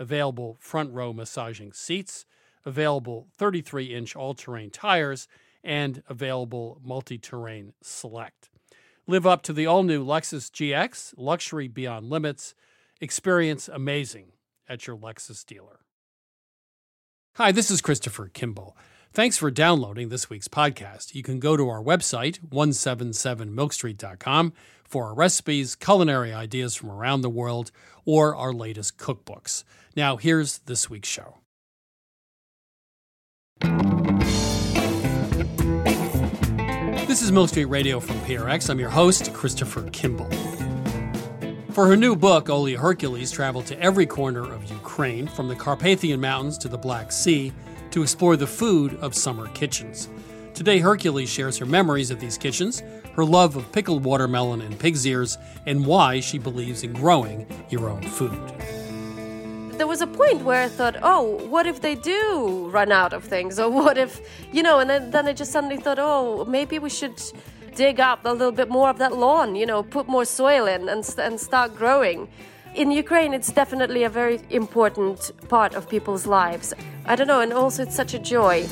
available front row massaging seats, available 33 inch all terrain tires, and available multi terrain select. Live up to the all new Lexus GX, luxury beyond limits. Experience amazing at your Lexus dealer. Hi, this is Christopher Kimball. Thanks for downloading this week's podcast. You can go to our website, 177milkstreet.com, for our recipes, culinary ideas from around the world, or our latest cookbooks. Now, here's this week's show. This is Milk Street Radio from PRX. I'm your host, Christopher Kimball. For her new book, Olia Hercules traveled to every corner of Ukraine, from the Carpathian Mountains to the Black Sea, to explore the food of summer kitchens. Today, Hercules shares her memories of these kitchens, her love of pickled watermelon and pig's ears, and why she believes in growing your own food there was a point where I thought, oh, what if they do run out of things? Or what if, you know, and then, then I just suddenly thought, oh, maybe we should dig up a little bit more of that lawn, you know, put more soil in and, and start growing. In Ukraine, it's definitely a very important part of people's lives. I don't know, and also it's such a joy.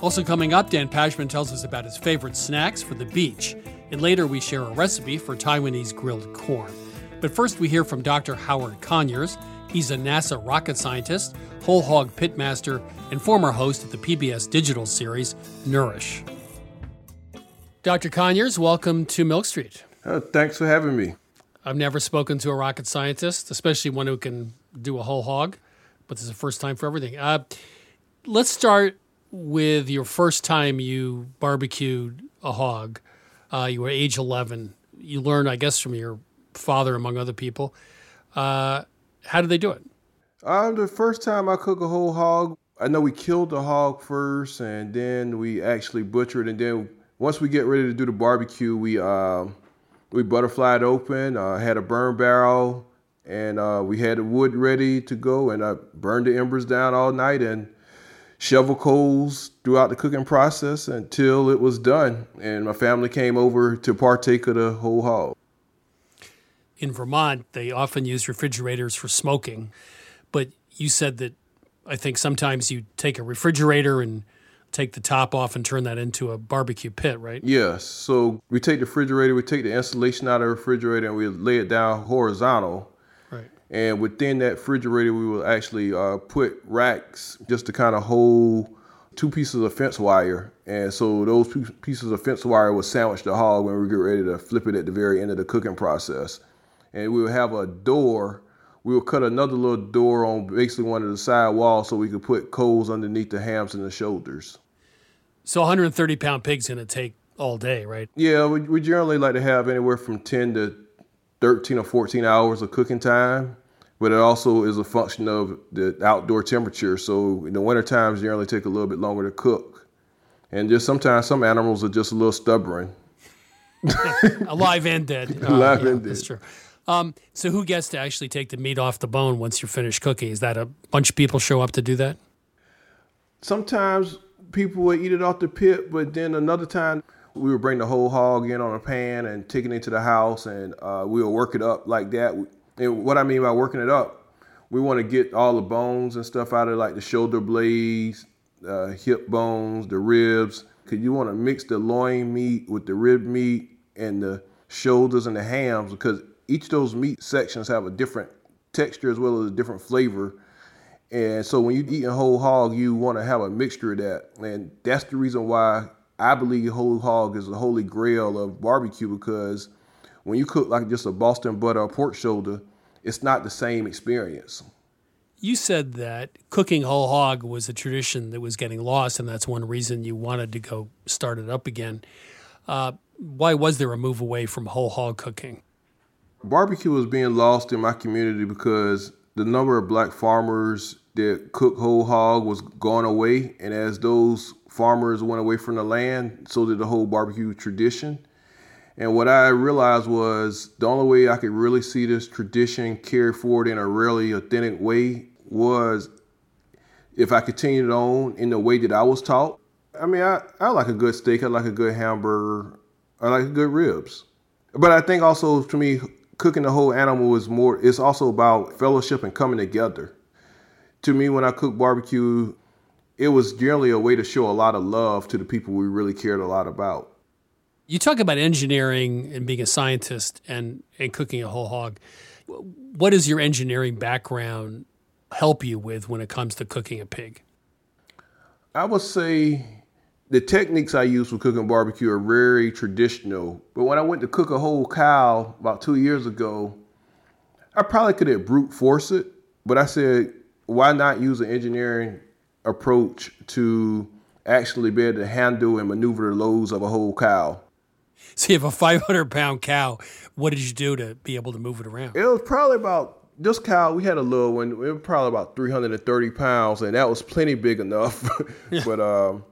Also, coming up, Dan Pashman tells us about his favorite snacks for the beach. And later, we share a recipe for Taiwanese grilled corn. But first, we hear from Dr. Howard Conyers. He's a NASA rocket scientist, whole hog pitmaster, and former host of the PBS digital series Nourish. Dr. Conyers, welcome to Milk Street. Uh, thanks for having me. I've never spoken to a rocket scientist, especially one who can do a whole hog, but this is the first time for everything. Uh, let's start with your first time you barbecued a hog. Uh, you were age 11. You learned, I guess, from your father, among other people. Uh, how did they do it? Um, the first time I cook a whole hog, I know we killed the hog first, and then we actually butchered, and then once we get ready to do the barbecue, we um, we butterflied open, uh, had a burn barrel, and uh, we had the wood ready to go, and I burned the embers down all night and shovel coals throughout the cooking process until it was done, and my family came over to partake of the whole hog. In Vermont, they often use refrigerators for smoking, but you said that I think sometimes you take a refrigerator and take the top off and turn that into a barbecue pit, right? Yes. So we take the refrigerator, we take the insulation out of the refrigerator, and we lay it down horizontal. Right. And within that refrigerator, we will actually uh, put racks just to kind of hold two pieces of fence wire. And so those pieces of fence wire will sandwich the hog when we get ready to flip it at the very end of the cooking process. And we will have a door. We will cut another little door on basically one of the side walls so we could put coals underneath the hams and the shoulders. So 130 pound pig's going to take all day, right? Yeah, we, we generally like to have anywhere from 10 to 13 or 14 hours of cooking time, but it also is a function of the outdoor temperature. So in the winter times, generally take a little bit longer to cook. And just sometimes some animals are just a little stubborn. Alive and dead. Uh, Alive yeah, and dead. That's true. Um, so who gets to actually take the meat off the bone once you're finished cooking? Is that a bunch of people show up to do that? Sometimes people would eat it off the pit, but then another time we would bring the whole hog in on a pan and take it into the house, and uh, we would work it up like that. And what I mean by working it up, we want to get all the bones and stuff out of like the shoulder blades, uh, hip bones, the ribs. Cause you want to mix the loin meat with the rib meat and the shoulders and the hams because each of those meat sections have a different texture as well as a different flavor. And so when you eat a whole hog, you want to have a mixture of that. And that's the reason why I believe whole hog is the holy grail of barbecue because when you cook like just a Boston butter or pork shoulder, it's not the same experience. You said that cooking whole hog was a tradition that was getting lost, and that's one reason you wanted to go start it up again. Uh, why was there a move away from whole hog cooking? Barbecue was being lost in my community because the number of black farmers that cook whole hog was going away. And as those farmers went away from the land, so did the whole barbecue tradition. And what I realized was the only way I could really see this tradition carry forward in a really authentic way was if I continued on in the way that I was taught. I mean, I, I like a good steak, I like a good hamburger, I like good ribs. But I think also to me, cooking the whole animal is more it's also about fellowship and coming together. To me when i cook barbecue it was generally a way to show a lot of love to the people we really cared a lot about. You talk about engineering and being a scientist and, and cooking a whole hog. What does your engineering background help you with when it comes to cooking a pig? I would say the techniques I use for cooking barbecue are very traditional. But when I went to cook a whole cow about two years ago, I probably could have brute force it, but I said, why not use an engineering approach to actually be able to handle and maneuver the loads of a whole cow? So you have a 500 pound cow. What did you do to be able to move it around? It was probably about this cow. We had a little one. It was probably about 330 pounds, and that was plenty big enough. but um,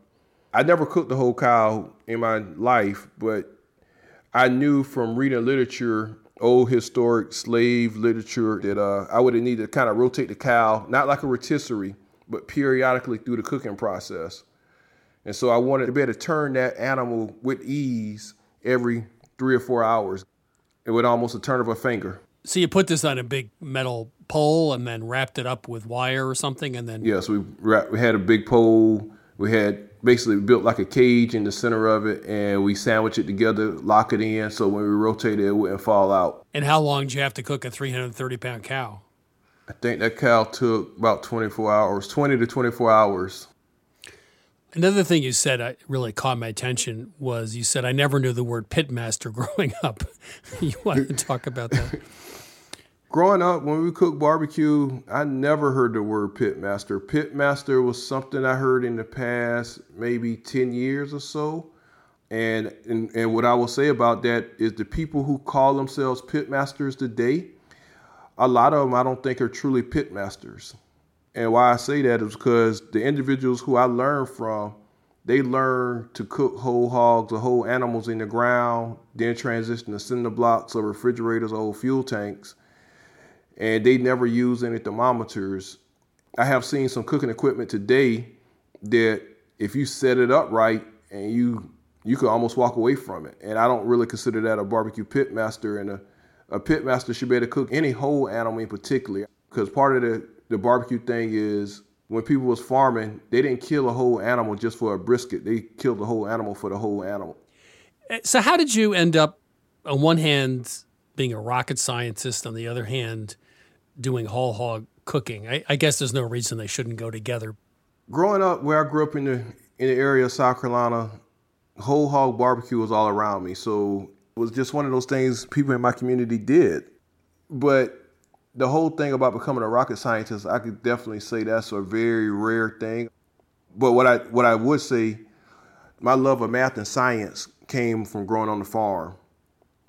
I never cooked the whole cow in my life, but I knew from reading literature, old historic slave literature, that uh, I would have needed to kind of rotate the cow, not like a rotisserie, but periodically through the cooking process. And so I wanted to be able to turn that animal with ease every three or four hours, and with almost a turn of a finger. So you put this on a big metal pole and then wrapped it up with wire or something, and then yes, we wrapped, we had a big pole. We had basically built like a cage in the center of it, and we sandwich it together, lock it in, so when we rotate it, it wouldn't fall out. And how long do you have to cook a 330 pound cow? I think that cow took about 24 hours, 20 to 24 hours. Another thing you said I really caught my attention was you said I never knew the word pitmaster growing up. you want to talk about that? Growing up, when we cooked barbecue, I never heard the word pitmaster. Pitmaster was something I heard in the past maybe 10 years or so. And, and, and what I will say about that is the people who call themselves pitmasters today, a lot of them I don't think are truly pitmasters. And why I say that is because the individuals who I learned from, they learn to cook whole hogs or whole animals in the ground, then transition to cinder blocks or refrigerators or fuel tanks. And they never use any thermometers. I have seen some cooking equipment today that if you set it up right and you you could almost walk away from it. And I don't really consider that a barbecue pit master and a, a pit master should be able to cook any whole animal in particular. Because part of the the barbecue thing is when people was farming, they didn't kill a whole animal just for a brisket. They killed the whole animal for the whole animal. Eh, so how did you end up on one hand being a rocket scientist, on the other hand doing whole hog cooking? I, I guess there's no reason they shouldn't go together. Growing up where I grew up in the in the area of South Carolina, whole hog barbecue was all around me. So it was just one of those things people in my community did. But the whole thing about becoming a rocket scientist, I could definitely say that's a very rare thing. But what I what I would say, my love of math and science came from growing on the farm.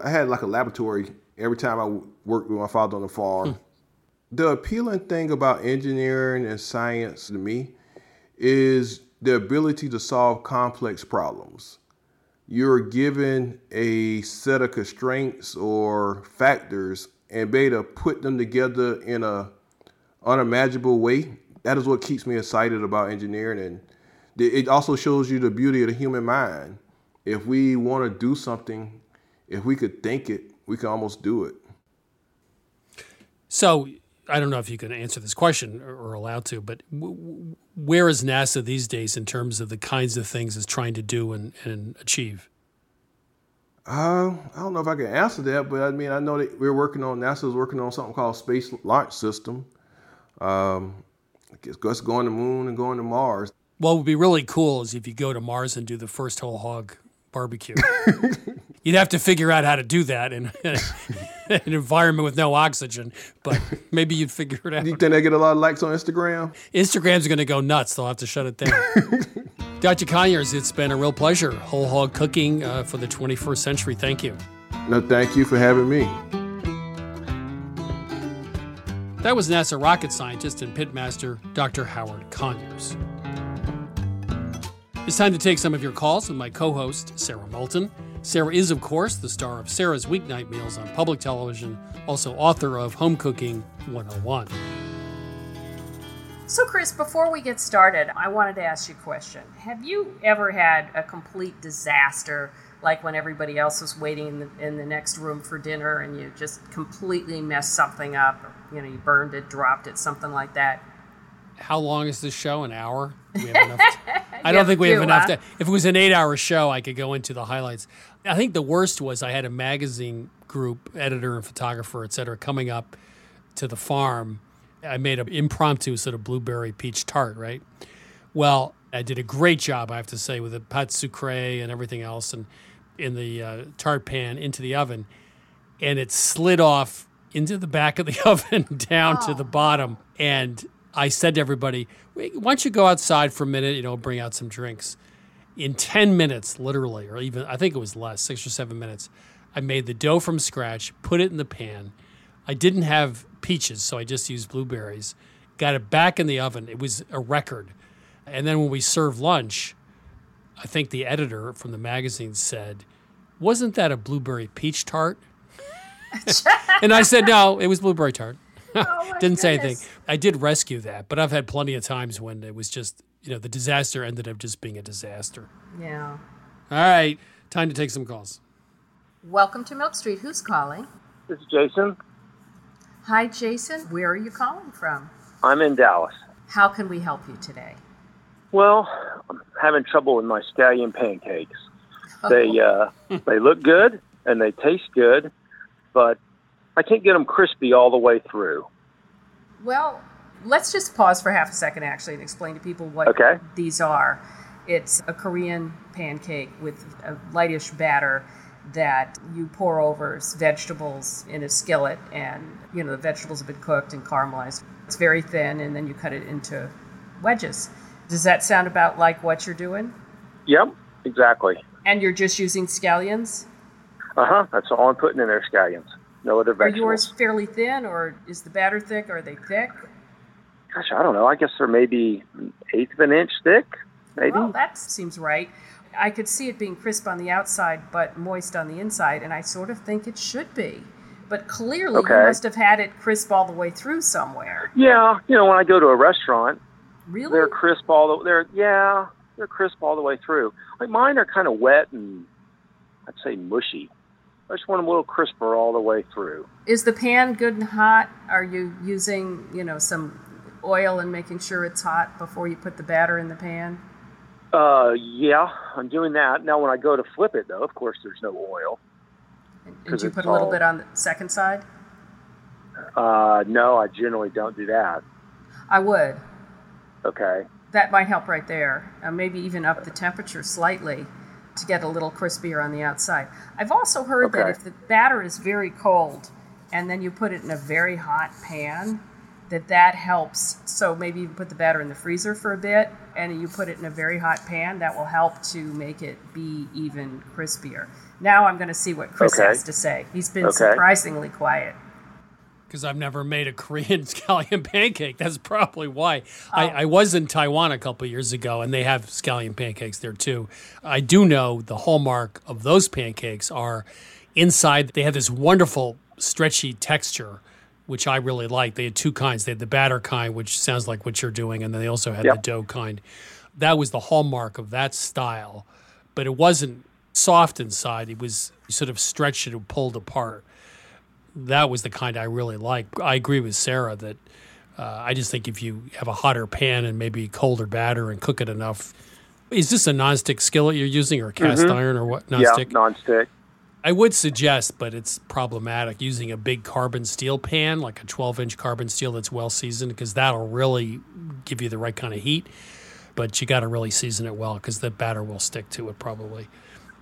I had like a laboratory every time I worked with my father on the farm. Hmm. The appealing thing about engineering and science to me is the ability to solve complex problems. You're given a set of constraints or factors and be able to put them together in a unimaginable way. That is what keeps me excited about engineering, and it also shows you the beauty of the human mind. If we want to do something, if we could think it, we can almost do it. So I don't know if you can answer this question or allowed to, but where is NASA these days in terms of the kinds of things it's trying to do and, and achieve? Uh, I don't know if I can answer that, but I mean, I know that we're working on NASA's working on something called Space Launch System. Um, I guess us going to moon and going to Mars. What would be really cool is if you go to Mars and do the first whole hog barbecue. You'd have to figure out how to do that in an environment with no oxygen, but maybe you'd figure it out. You think they get a lot of likes on Instagram? Instagram's going to go nuts. They'll have to shut it down. Dr. Conyers, it's been a real pleasure. Whole hog cooking uh, for the 21st century. Thank you. No, thank you for having me. That was NASA rocket scientist and pitmaster Dr. Howard Conyers. It's time to take some of your calls with my co host, Sara Moulton. Sara is, of course, the star of Sara's Weeknight Meals on public television, also author of Home Cooking 101. So, Chris, before we get started, I wanted to ask you a question. Have you ever had a complete disaster, like when everybody else was waiting in the, in the next room for dinner and you just completely messed something up? Or, You know, you burned it, dropped it, something like that? How long is this show? An hour? I don't think we have enough to. If it was an eight-hour show, I could go into the highlights. I think the worst was I had a magazine group, editor and photographer, et cetera, coming up to the farm I made an impromptu sort of blueberry peach tart, right? Well, I did a great job, I have to say, with the pâte sucrée and everything else, and in the uh, tart pan into the oven, and it slid off into the back of the oven down oh. to the bottom. And I said to everybody, "Why don't you go outside for a minute? You know, bring out some drinks." In ten minutes, literally, or even I think it was less, six or seven minutes, I made the dough from scratch, put it in the pan. I didn't have peaches, so I just used blueberries. Got it back in the oven. It was a record. And then when we served lunch, I think the editor from the magazine said, Wasn't that a blueberry peach tart? and I said, No, it was blueberry tart. Oh Didn't say anything. I did rescue that, but I've had plenty of times when it was just, you know, the disaster ended up just being a disaster. Yeah. All right, time to take some calls. Welcome to Milk Street. Who's calling? This is Jason. Hi, Jason. Where are you calling from? I'm in Dallas. How can we help you today? Well, I'm having trouble with my scallion pancakes. Oh. They uh, they look good and they taste good, but I can't get them crispy all the way through. Well, let's just pause for half a second actually and explain to people what okay. these are. It's a Korean pancake with a lightish batter that you pour over vegetables in a skillet, and you know the vegetables have been cooked and caramelized. It's very thin, and then you cut it into wedges. Does that sound about like what you're doing? Yep, exactly. And you're just using scallions? Uh huh. That's all I'm putting in there, scallions. No other Are yours fairly thin, or is the batter thick? Are they thick? Gosh, I don't know. I guess they're maybe an eighth of an inch thick, maybe. Well, that seems right. I could see it being crisp on the outside but moist on the inside, and I sort of think it should be. But clearly, Okay. you must have had it crisp all the way through somewhere. yeah, you know, when I go to a restaurant, Really? they're crisp all the. They're yeah, they're crisp all the way through. Like mine are kind of wet and I'd say mushy. I just want them a little crisper all the way through. Is the pan good and hot? Are you using, you know, some oil and making sure it's hot before you put the batter in the pan? Uh, yeah, I'm doing that now. When I go to flip it, though, of course, there's no oil. Did you put a little all- bit on the second side? Uh, no, I generally don't do that. I would. Okay. That might help right there. Uh, maybe even up the temperature slightly to get a little crispier on the outside. I've also heard that if the batter is very cold and then you put it in a very hot pan, that that helps. So maybe you put the batter in the freezer for a bit and you put it in a very hot pan. That will help to make it be even crispier. Now I'm going to see what Chris Okay. has to say. He's been Okay. surprisingly quiet. Because I've never made a Korean scallion pancake. That's probably why. I, oh. I was in Taiwan a couple years ago, and they have scallion pancakes there too. I do know the hallmark of those pancakes are inside. They have this wonderful stretchy texture, which I really like. They had two kinds. They had the batter kind, which sounds like what you're doing, and then they also had Yep. the dough kind. That was the hallmark of that style, but it wasn't soft inside. It was sort of stretched and pulled apart that was the kind I really like. I agree with Sara that uh, I just think if you have a hotter pan and maybe colder batter and cook it enough. Is this a nonstick skillet you're using or a cast iron or what? Mm-hmm. Yeah, Nonstick? nonstick. I would suggest, but it's problematic, using a big carbon steel pan, like a 12 inch carbon steel that's well seasoned, because that'll really give you the right kind of heat. But you got to really season it well because the batter will stick to it probably.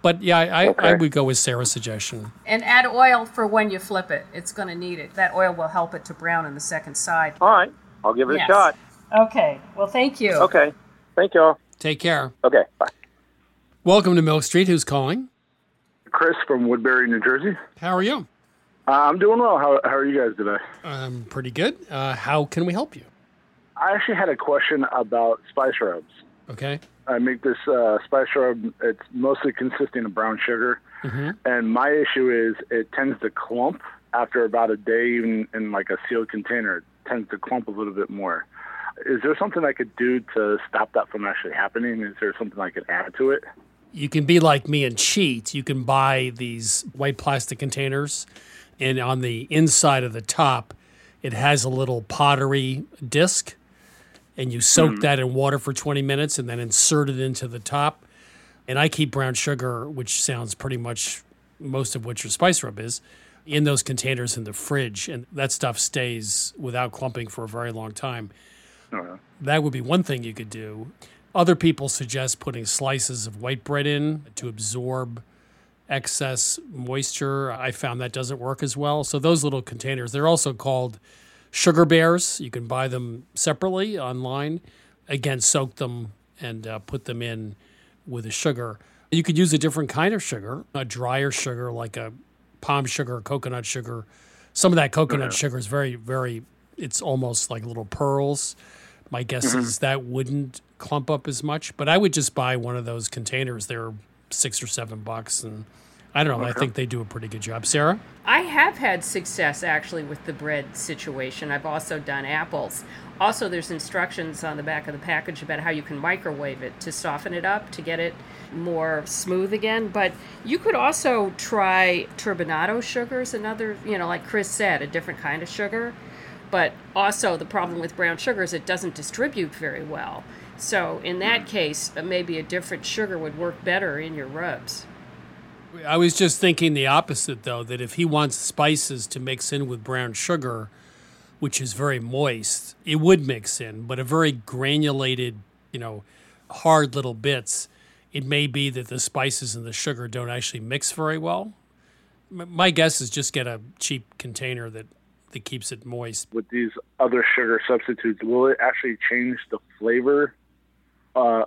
But yeah, I, I, I would go with Sara's suggestion. And add oil for when you flip it. It's going to need it. That oil will help it to brown on the second side. All right, I'll give it Yes. a shot. Okay. Well, thank you. Okay. Thank y'all. Take care. Okay. Bye. Welcome to Milk Street. Who's calling? Chris from Woodbury, New Jersey. How are you? Uh, I'm doing well. How, how are you guys today? I'm pretty good. Uh, how can we help you? I actually had a question about spice rubs. Okay. I make this uh, spice rub. It's mostly consisting of brown sugar, and my issue is it tends to clump after about a day, even in like a sealed container. It tends to clump a little bit more. Is there something I could do to stop that from actually happening? Is there something I could add to it? You can be like me and cheat. You can buy these white plastic containers, and on the inside of the top, it has a little pottery disc, and you soak mm. that in water for 20 minutes and then insert it into the top. And I keep brown sugar, which sounds pretty much most of what your spice rub is, in those containers in the fridge, and that stuff stays without clumping for a very long time. Uh-huh. That would be one thing you could do. Other people suggest putting slices of white bread in to absorb excess moisture. I found that doesn't work as well. So those little containers, they're also called sugar bears. You can buy them separately online. Again, soak them and uh, put them in with a sugar. You could use a different kind of sugar, a drier sugar like a palm sugar, coconut sugar. Some of that coconut sugar is very, very, it's almost like little pearls. My guess is that wouldn't clump up as much, but I would just buy one of those containers. They're six or seven bucks. And I don't know, I think they do a pretty good job. Sara? I have had success actually with the bread situation. I've also done apples. Also, there's instructions on the back of the package about how you can microwave it to soften it up to get it more smooth again. But you could also try turbinado sugars, another, you know, like Chris said, a different kind of sugar. But also, the problem with brown sugar is it doesn't distribute very well. So, in that case, uh, maybe a different sugar would work better in your rubs. I was just thinking the opposite, though, that if he wants spices to mix in with brown sugar, which is very moist, it would mix in, but a very granulated, you know, hard little bits, it may be that the spices and the sugar don't actually mix very well. My guess is just get a cheap container that, that keeps it moist. With these other sugar substitutes, will it actually change the flavor? Uh,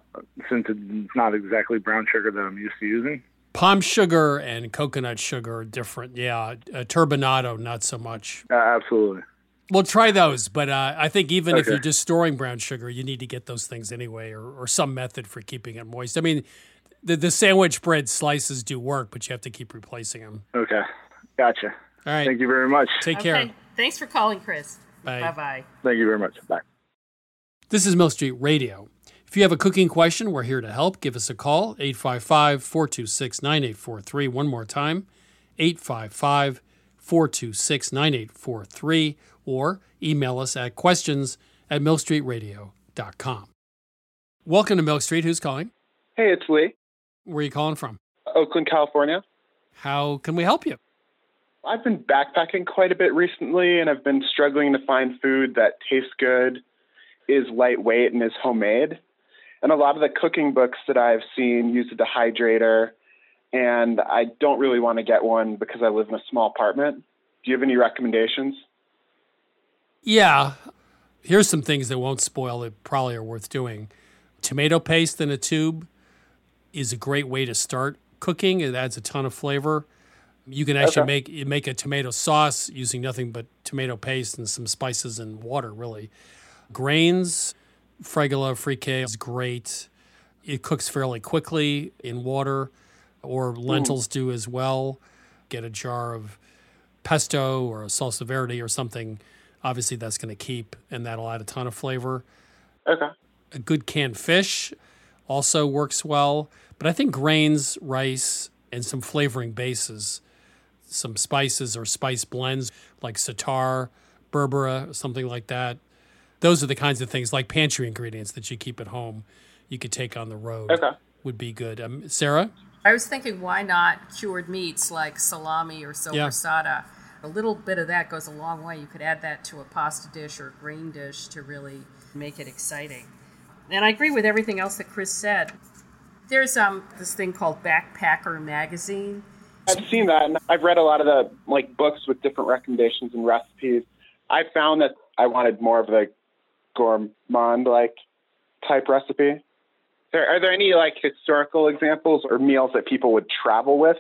since it's not exactly brown sugar that I'm used to using. Palm sugar and coconut sugar are different. Yeah, uh, turbinado, not so much. Uh, absolutely. Well, try those, but uh, I think even if you're just storing brown sugar, you need to get those things anyway, or, or some method for keeping it moist. I mean, the the sandwich bread slices do work, but you have to keep replacing them. Okay. Gotcha. All right, Thank you very much. take care. Thanks for calling, Chris. Bye. Bye bye. Thank you very much. Bye. This is Milk Street Radio. If you have a cooking question, we're here to help. Give us a call, 855 426 9843. One more time, 855 426 9843, or email us at questions at milkstreetradio.com. Welcome to Milk Street. Who's calling? Hey, it's Lee, Where are you calling from? Oakland, California. How can we help you? I've been backpacking quite a bit recently, and I've been struggling to find food that tastes good, is lightweight, and is homemade. And a lot of the cooking books that I've seen use a dehydrator, and I don't really want to get one because I live in a small apartment. Do you have any recommendations? Yeah. Here's some things that won't spoil that probably are worth doing. Tomato paste in a tube is a great way to start cooking. It adds a ton of flavor. You can actually Okay. make make a tomato sauce using nothing but tomato paste and some spices and water, really. Grains, fregola, fricassee is great. It cooks fairly quickly in water, or hmm. lentils do as well. Get a jar of pesto or a salsa verde or something. Obviously, that's going to keep, and that'll add a ton of flavor. Okay. A good canned fish also works well, but I think grains, rice, and some flavoring bases, some spices or spice blends like za'atar, berbere, something like that. Those are the kinds of things like pantry ingredients that you keep at home. You could take on the road. Okay. Would be good. Um, Sara? I was thinking, why not cured meats like salami or Yeah. A little bit of that goes a long way. You could add that to a pasta dish or a green dish to really make it exciting. And I agree with everything else that Chris said. There's um this thing called Backpacker Magazine. I've seen that, and I've read a lot of the like books with different recommendations and recipes. I found that I wanted more of the gourmand like type recipe. There, are there any like historical examples or meals that people would travel with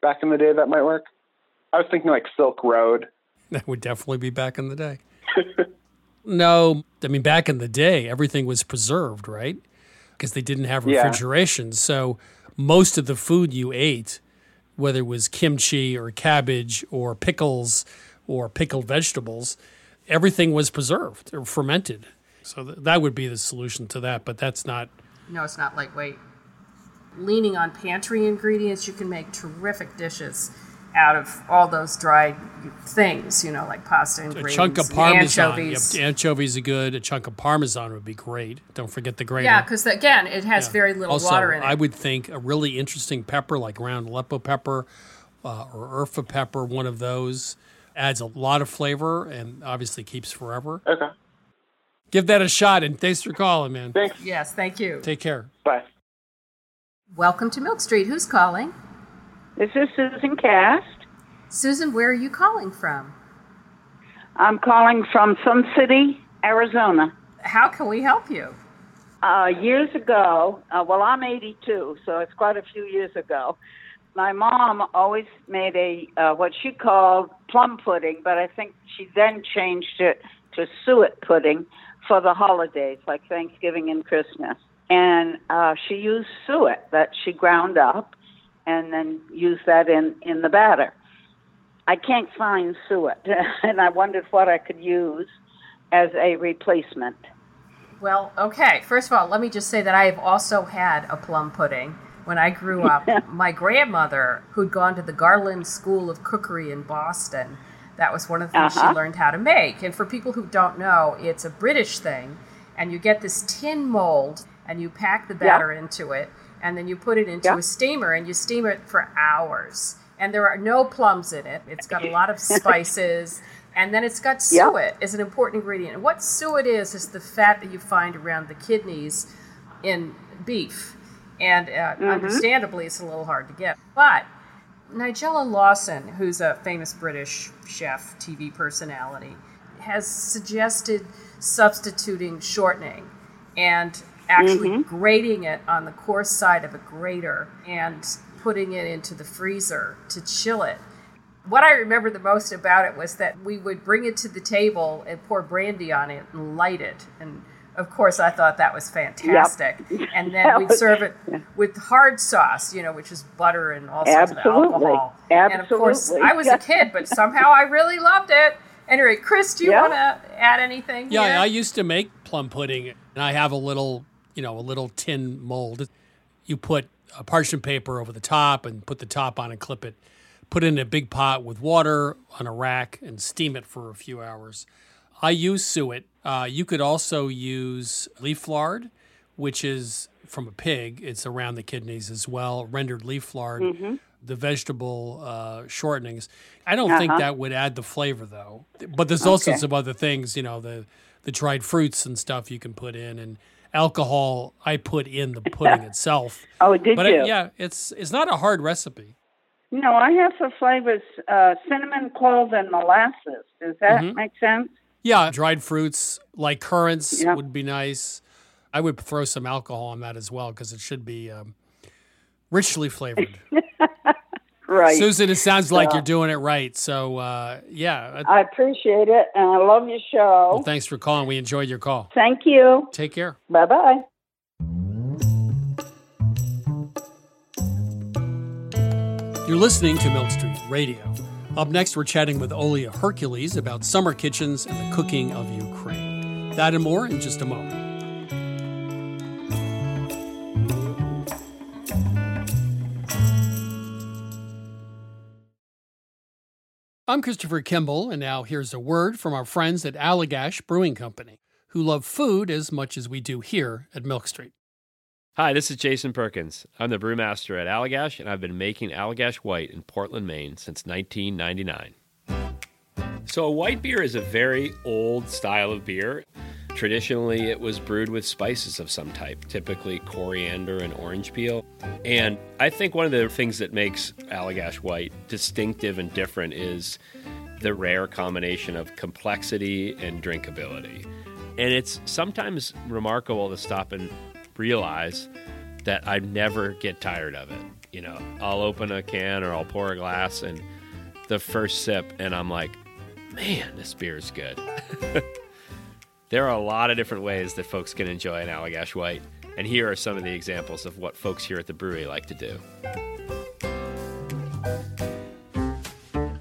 back in the day that might work? I was thinking like Silk Road. That would definitely be back in the day. no, I mean, back in the day, everything was preserved, right? Because they didn't have Yeah. refrigeration. So most of the food you ate, whether it was kimchi or cabbage or pickles or pickled vegetables, everything was preserved or fermented. So th- that would be the solution to that, but that's not. No, it's not lightweight. Leaning on pantry ingredients, you can make terrific dishes out of all those dried things, you know, like pasta and A greens, chunk of parmesan. anchovies. Yep, anchovies are good. A chunk of parmesan would be great. Don't forget the grater. Yeah, because again, it has Yeah. very little also, water in it. I would think a really interesting pepper like ground Aleppo pepper uh, or Urfa pepper, one of those, adds a lot of flavor and obviously keeps forever. Okay. Give that a shot and thanks for calling, man. Thanks. yes, thank you. Take care. Bye. Welcome to Milk Street. Who's calling? This is Susan Cast. Susan, where are you calling from? I'm calling from Sun City, Arizona. How can we help you? Uh, years ago, uh, well, I'm 82, so it's quite a few years ago. My mom always made a uh, what she called plum pudding, but I think she then changed it to suet pudding for the holidays, like Thanksgiving and Christmas. And uh, she used suet that she ground up, and then used that in in the batter. I can't find suet, and I wondered what I could use as a replacement. Well, okay. First of all, let me just say that I have also had a plum pudding. When I grew up, my grandmother, who'd gone to the Garland School of Cookery in Boston, that was one of the things Uh-huh. she learned how to make. And for people who don't know, it's a British thing. And you get this tin mold and you pack the batter into it, and then you put it into Yeah. a steamer and you steam it for hours. And there are no plums in it. It's got a lot of spices. And then it's got Yeah. suet is an important ingredient. And what suet is is the fat that you find around the kidneys in beef. And uh, understandably, it's a little hard to get. But Nigella Lawson, who's a famous British chef, TV personality, has suggested substituting shortening and actually mm-hmm. grating it on the coarse side of a grater and putting it into the freezer to chill it. What I remember the most about it was that we would bring it to the table and pour brandy on it and light it. And of course, I thought that was fantastic. And then we'd serve it with hard sauce, you know, which is butter and all sorts Absolutely. of alcohol. Absolutely. And of course, I was a kid, but somehow I really loved it. Anyway, Chris, do you Yeah. want to add anything? Yeah, here? I used to make plum pudding, and I have a little, you know, a little tin mold. You put a parchment paper over the top and put the top on and clip it. Put it in a big pot with water on a rack and steam it for a few hours. I use suet. Uh, you could also use leaf lard, which is from a pig. It's around the kidneys as well. Rendered leaf lard, the vegetable uh, shortenings. I don't think that would add the flavor though. But there's also Okay. some other things, you know, the the dried fruits and stuff you can put in, and alcohol I put in the pudding itself. Oh, did but you? It, yeah, it's it's not a hard recipe. No, I have for flavors uh, cinnamon, clove, and molasses. Does that Mm-hmm. make sense? Yeah, dried fruits like currants Yeah. would be nice. I would throw some alcohol on that as well because it should be um, richly flavored. Right. Susan, it sounds like you're doing it right. So uh, yeah, uh, I appreciate it, and I love your show. well, thanks for calling. We enjoyed your call. Thank you. Take care. Bye bye. You're listening to Milk Street Radio. Up next, we're chatting with Olia Hercules about summer kitchens and the cooking of Ukraine. That and more in just a moment. I'm Christopher Kimball, and now here's a word from our friends at Allagash Brewing Company, who love food as much as we do here at Milk Street. Hi, this is Jason Perkins. I'm the brewmaster at Allagash, and I've been making Allagash White in Portland, Maine since 1999. So, a white beer is a very old style of beer. Traditionally, it was brewed with spices of some type, typically coriander and orange peel. And I think one of the things that makes Allagash White distinctive and different is the rare combination of complexity and drinkability. And it's sometimes remarkable to stop and realize that I never get tired of it. You know, I'll open a can or I'll pour a glass and the first sip, and I'm like, man, this beer is good. there are a lot of different ways that folks can enjoy an Allagash White, and here are some of the examples of what folks here at the brewery like to do.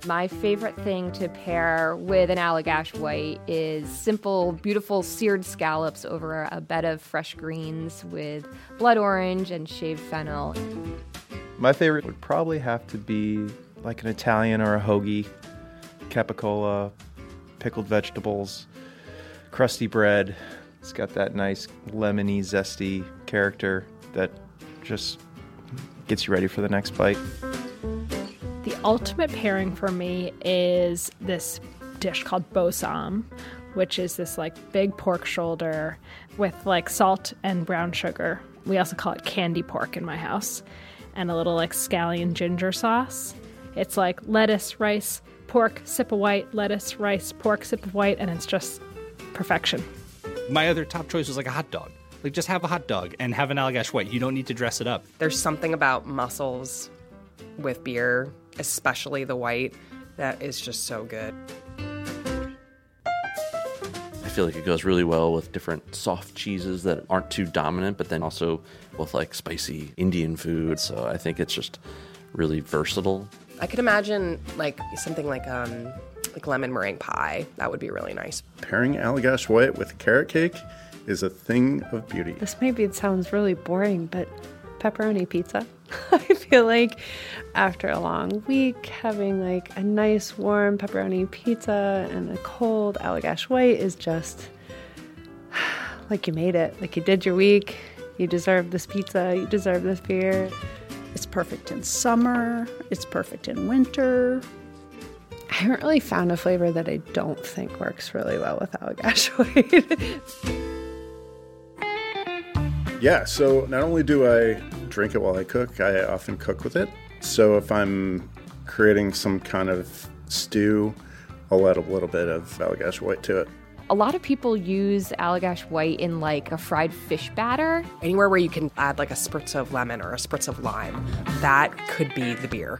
My favorite thing to pair with an Allagash white is simple, beautiful seared scallops over a bed of fresh greens with blood orange and shaved fennel. My favorite would probably have to be like an Italian or a hoagie, capicola, pickled vegetables, crusty bread. It's got that nice lemony, zesty character that just gets you ready for the next bite. The ultimate pairing for me is this dish called bossam, which is this like big pork shoulder with like salt and brown sugar. We also call it candy pork in my house, and a little like scallion ginger sauce. It's like lettuce, rice, pork, sip of white, lettuce, rice, pork, sip of white, and it's just perfection. My other top choice was like a hot dog. Like just have a hot dog and have an Allagash white. You don't need to dress it up. There's something about mussels with beer, especially the white, that is just so good. I feel like it goes really well with different soft cheeses that aren't too dominant, but then also with like spicy Indian food. So I think it's just really versatile. I could imagine like something like um like lemon meringue pie. That would be really nice. Pairing Allagash White with carrot cake is a thing of beauty. This maybe it sounds really boring, but pepperoni pizza. I feel like after a long week, having like a nice warm pepperoni pizza and a cold Allagash White is just like you made it. Like you did your week. You deserve this pizza. You deserve this beer. It's perfect in summer. It's perfect in winter. I haven't really found a flavor that I don't think works really well with Allagash White. Yeah, so not only do I drink it while I cook, I often cook with it. So if I'm creating some kind of stew, I'll add a little bit of Allagash white to it. A lot of people use Allagash white in like a fried fish batter. Anywhere where you can add like a spritz of lemon or a spritz of lime, that could be the beer.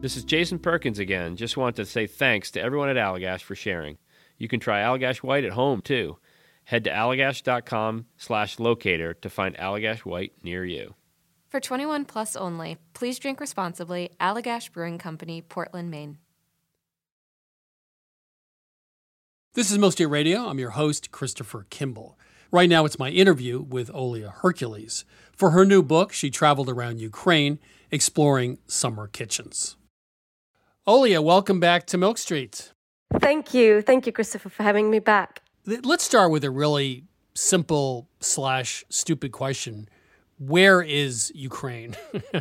This is Jason Perkins again. Just want to say thanks to everyone at Allagash for sharing. You can try Allagash White at home too. Head to allagash.com slash locator to find Allagash White near you. For 21 plus only, please drink responsibly. Allagash Brewing Company, Portland, Maine. This is Milk Street Radio. I'm your host, Christopher Kimball. Right now, it's my interview with Olia Hercules. For her new book, she traveled around Ukraine exploring summer kitchens. Olia, welcome back to Milk Street. Thank you. Thank you, Christopher, for having me back. Let's start with a really simple slash stupid question. Where is Ukraine?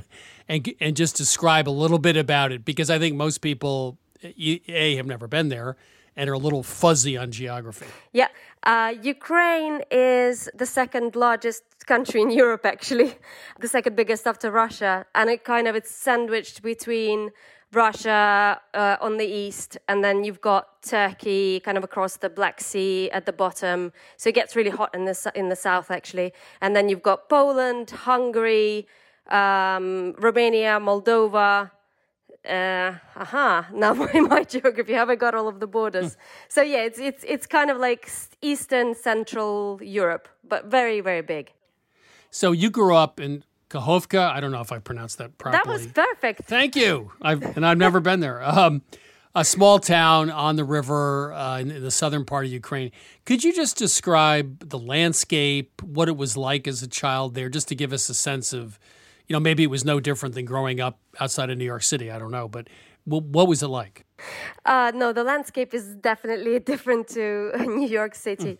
and, and just describe a little bit about it because I think most people, A, have never been there and are a little fuzzy on geography. Yeah. Uh, Ukraine is the second largest country in Europe, actually, the second biggest after Russia. And it kind of, it's sandwiched between Russia uh, on the east, and then you've got Turkey kind of across the Black Sea at the bottom. So it gets really hot in the in the south actually, and then you've got Poland, Hungary, um, Romania, Moldova. Uh, aha! Now my, my geography haven't got all of the borders. so yeah, it's it's it's kind of like Eastern Central Europe, but very very big. So you grew up in Kakhovka. I don't know if I pronounced that properly. That was perfect. Thank you. I've, and I've never been there. Um, a small town on the river uh, in the southern part of Ukraine. Could you just describe the landscape, what it was like as a child there, just to give us a sense of, you know, maybe it was no different than growing up outside of New York City. I don't know, but what was it like? Uh, no, the landscape is definitely different to New York City.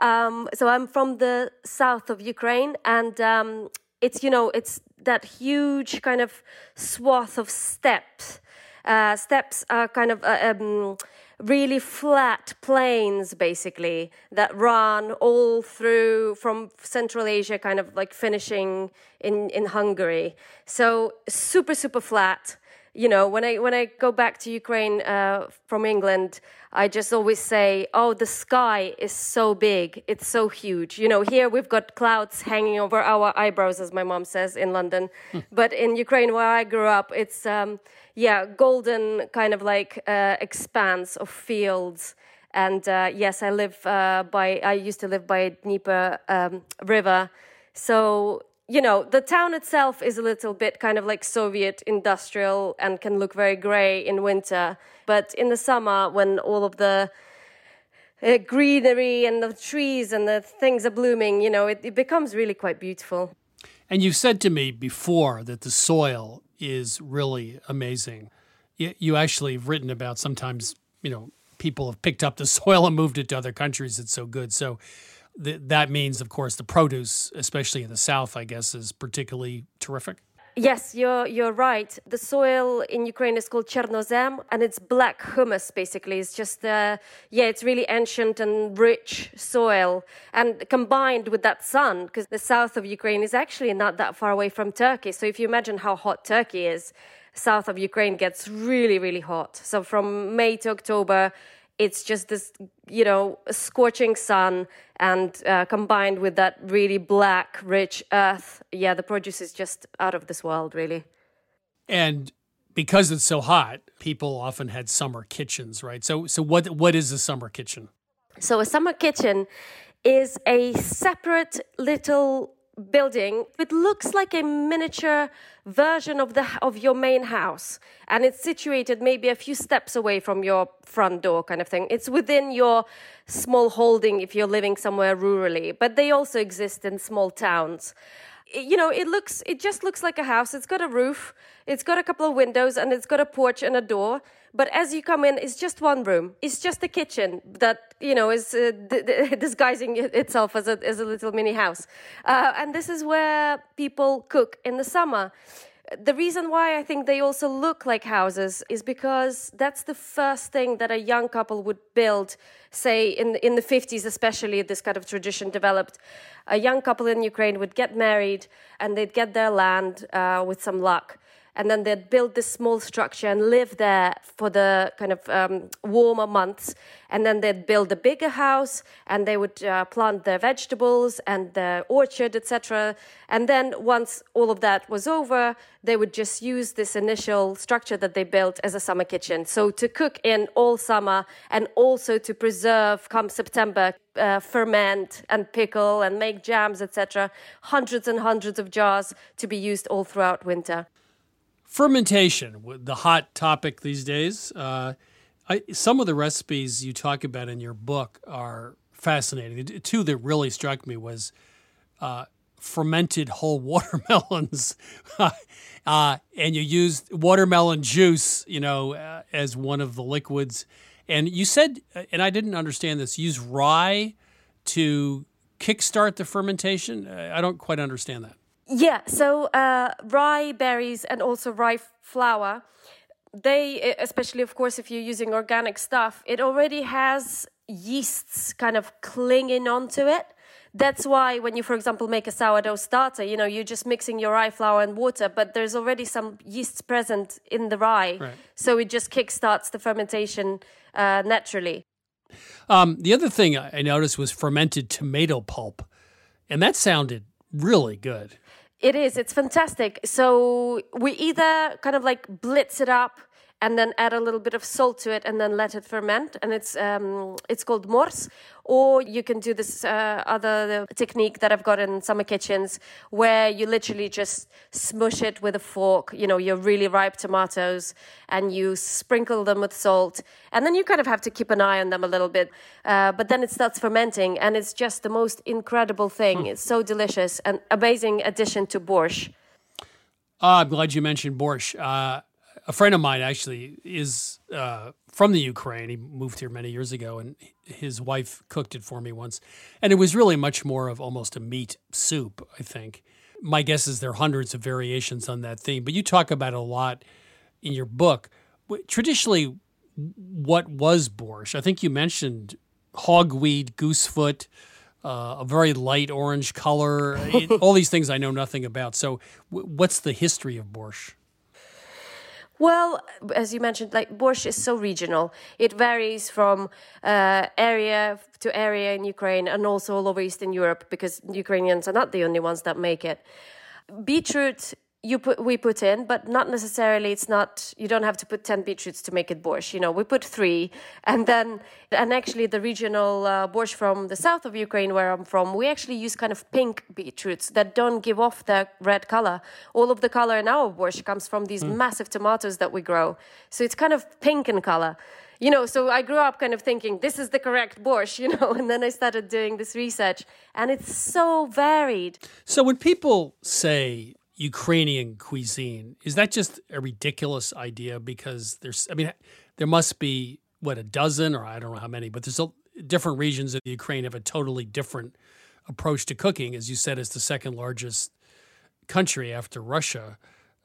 Mm. Um, so I'm from the south of Ukraine, and um, it's you know it's that huge kind of swath of steppes. Uh, steppes are kind of uh, um, really flat plains, basically, that run all through from Central Asia, kind of like finishing in in Hungary. So super super flat you know, when I when I go back to Ukraine uh, from England, I just always say, "Oh, the sky is so big, it's so huge." You know, here we've got clouds hanging over our eyebrows, as my mom says in London, hmm. but in Ukraine, where I grew up, it's um, yeah, golden kind of like uh, expanse of fields. And uh, yes, I live uh, by. I used to live by Dnieper um, River, so you know, the town itself is a little bit kind of like Soviet industrial and can look very gray in winter. But in the summer, when all of the uh, greenery and the trees and the things are blooming, you know, it, it becomes really quite beautiful. And you said to me before that the soil is really amazing. You, you actually have written about sometimes, you know, people have picked up the soil and moved it to other countries. It's so good. So, th- that means, of course, the produce, especially in the south, I guess, is particularly terrific. Yes, you're you're right. The soil in Ukraine is called Chernozem, and it's black humus. Basically, it's just uh, yeah, it's really ancient and rich soil, and combined with that sun, because the south of Ukraine is actually not that far away from Turkey. So if you imagine how hot Turkey is, south of Ukraine gets really really hot. So from May to October, it's just this you know scorching sun and uh, combined with that really black rich earth yeah the produce is just out of this world really. And because it's so hot people often had summer kitchens right? So so what what is a summer kitchen? So a summer kitchen is a separate little building. It looks like a miniature version of the of your main house, and it's situated maybe a few steps away from your front door, kind of thing. It's within your small holding if you're living somewhere rurally, but they also exist in small towns. You know, it looks it just looks like a house. It's got a roof, it's got a couple of windows, and it's got a porch and a door. But as you come in, it's just one room. It's just a kitchen that you know is uh, d- d- disguising itself as a as a little mini house. Uh, and this is where people cook in the summer. The reason why I think they also look like houses is because that's the first thing that a young couple would build, say in in the 50s especially this kind of tradition developed. A young couple in Ukraine would get married and they'd get their land uh, with some luck and then they'd build this small structure and live there for the kind of um, warmer months. And then they'd build a bigger house, and they would uh, plant their vegetables and their orchard, etc. And then once all of that was over, they would just use this initial structure that they built as a summer kitchen. So to cook in all summer, and also to preserve come September. Uh, ferment and pickle and make jams, etc. Hundreds and hundreds of jars to be used all throughout winter. Fermentation, the hot topic these days. Uh, I, some of the recipes you talk about in your book are fascinating. Two that really struck me was uh, fermented whole watermelons, uh, and you used watermelon juice, you know, uh, as one of the liquids. And you said, and I didn't understand this, use rye to kickstart the fermentation. I don't quite understand that. Yeah, so uh, rye berries and also rye flour, they, especially of course, if you're using organic stuff, it already has yeasts kind of clinging onto it. That's why when you, for example, make a sourdough starter, you know, you're just mixing your rye flour and water, but there's already some yeasts present in the rye. Right. So it just kickstarts the fermentation uh, naturally. Um, the other thing I noticed was fermented tomato pulp, and that sounded really good. It is. It's fantastic. So we either kind of like blitz it up and then add a little bit of salt to it and then let it ferment. And it's um, it's called mors or you can do this uh, other technique that I've got in summer kitchens where you literally just smush it with a fork. You know your really ripe tomatoes and you sprinkle them with salt. And then you kind of have to keep an eye on them a little bit. Uh, but then it starts fermenting and it's just the most incredible thing. Hmm. it's so delicious and amazing addition to borscht. Uh, I'm glad you mentioned borscht. Uh, a friend of mine actually is uh, from the Ukraine. He moved here many years ago, and his wife cooked it for me once. And it was really much more of almost a meat soup, I think. My guess is there are hundreds of variations on that theme, but you talk about it a lot in your book. Traditionally, what was borscht? I think you mentioned hogweed, goosefoot, uh, a very light orange color, it- all these things I know nothing about. So, w- what's the history of borscht? Well, as you mentioned, like borscht is so regional. It varies from uh, area to area in Ukraine and also all over Eastern Europe because Ukrainians are not the only ones that make it. Beetroot you put we put in, but not necessarily. It's not. You don't have to put ten beetroots to make it borscht. You know, we put three, and then and actually the regional uh, borscht from the south of Ukraine, where I'm from, we actually use kind of pink beetroots that don't give off the red color. All of the color in our borscht comes from these massive tomatoes that we grow, so it's kind of pink in color. You know, so I grew up kind of thinking this is the correct borscht, you know, and then I started doing this research, and it's so varied. So, when people say Ukrainian cuisine, is that just a ridiculous idea? Because there's, I mean, there must be what a dozen, or I don't know how many, but there's a, different regions of Ukraine have a totally different approach to cooking. As you said, it's the second largest country after Russia.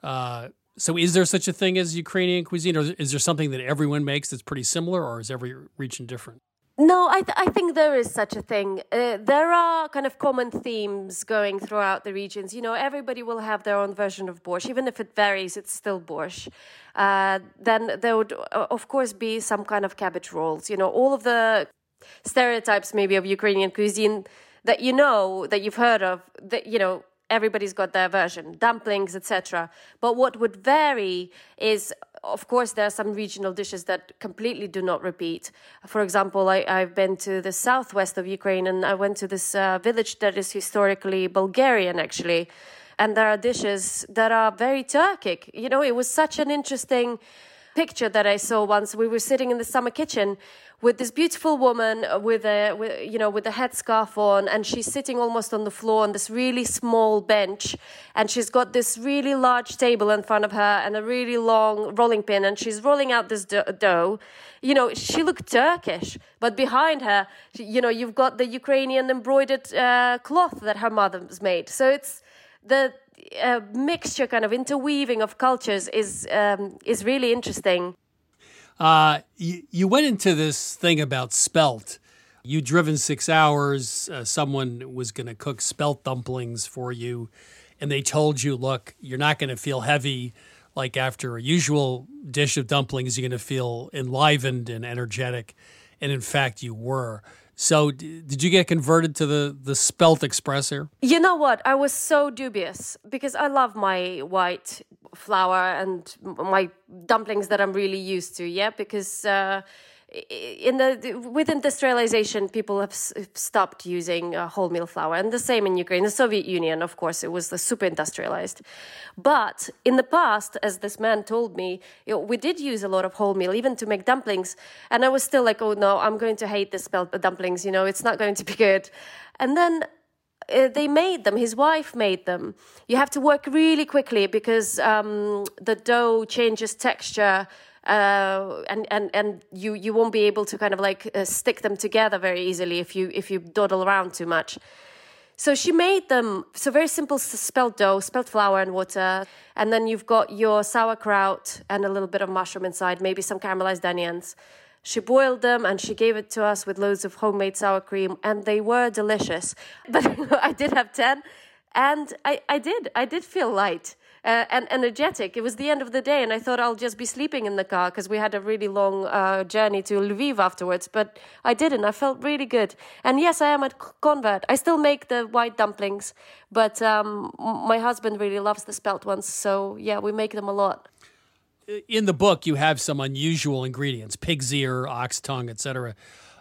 Uh, so, is there such a thing as Ukrainian cuisine, or is there something that everyone makes that's pretty similar, or is every region different? No, I, th- I think there is such a thing. Uh, there are kind of common themes going throughout the regions. You know, everybody will have their own version of borscht, even if it varies. It's still borscht. Uh, then there would, uh, of course, be some kind of cabbage rolls. You know, all of the stereotypes maybe of Ukrainian cuisine that you know that you've heard of. That you know, everybody's got their version, dumplings, etc. But what would vary is of course, there are some regional dishes that completely do not repeat. For example, I, I've been to the southwest of Ukraine and I went to this uh, village that is historically Bulgarian, actually. And there are dishes that are very Turkic. You know, it was such an interesting picture that I saw once. We were sitting in the summer kitchen with this beautiful woman with a with, you know with a headscarf on and she's sitting almost on the floor on this really small bench and she's got this really large table in front of her and a really long rolling pin and she's rolling out this dough. You know she looked turkish but behind her you know you've got the ukrainian embroidered uh, cloth that her mother's made. So it's the uh, mixture kind of interweaving of cultures is um, is really interesting uh, you, you went into this thing about spelt. You'd driven six hours. Uh, someone was going to cook spelt dumplings for you, and they told you, look, you're not going to feel heavy like after a usual dish of dumplings. You're going to feel enlivened and energetic. And in fact, you were. So, did you get converted to the the spelt express here? You know what? I was so dubious because I love my white flour and my dumplings that I'm really used to. Yeah, because uh, in the with industrialization, people have stopped using uh, wholemeal flour, and the same in Ukraine. The Soviet Union, of course, it was the super industrialized. But in the past, as this man told me, you know, we did use a lot of wholemeal, even to make dumplings. And I was still like, oh no, I'm going to hate this dumplings. You know, it's not going to be good. And then uh, they made them. His wife made them. You have to work really quickly because um, the dough changes texture, uh, and and and you you won't be able to kind of like uh, stick them together very easily if you if you dawdle around too much. So she made them. So very simple spelt dough, spelt flour and water, and then you've got your sauerkraut and a little bit of mushroom inside, maybe some caramelized onions. She boiled them and she gave it to us with loads of homemade sour cream, and they were delicious. But I did have 10, and I, I did. I did feel light. Uh, and energetic. It was the end of the day, and I thought I'll just be sleeping in the car because we had a really long uh, journey to Lviv afterwards. But I didn't. I felt really good. And yes, I am a convert. I still make the white dumplings, but um, my husband really loves the spelt ones. So yeah, we make them a lot in the book you have some unusual ingredients pig's ear ox tongue etc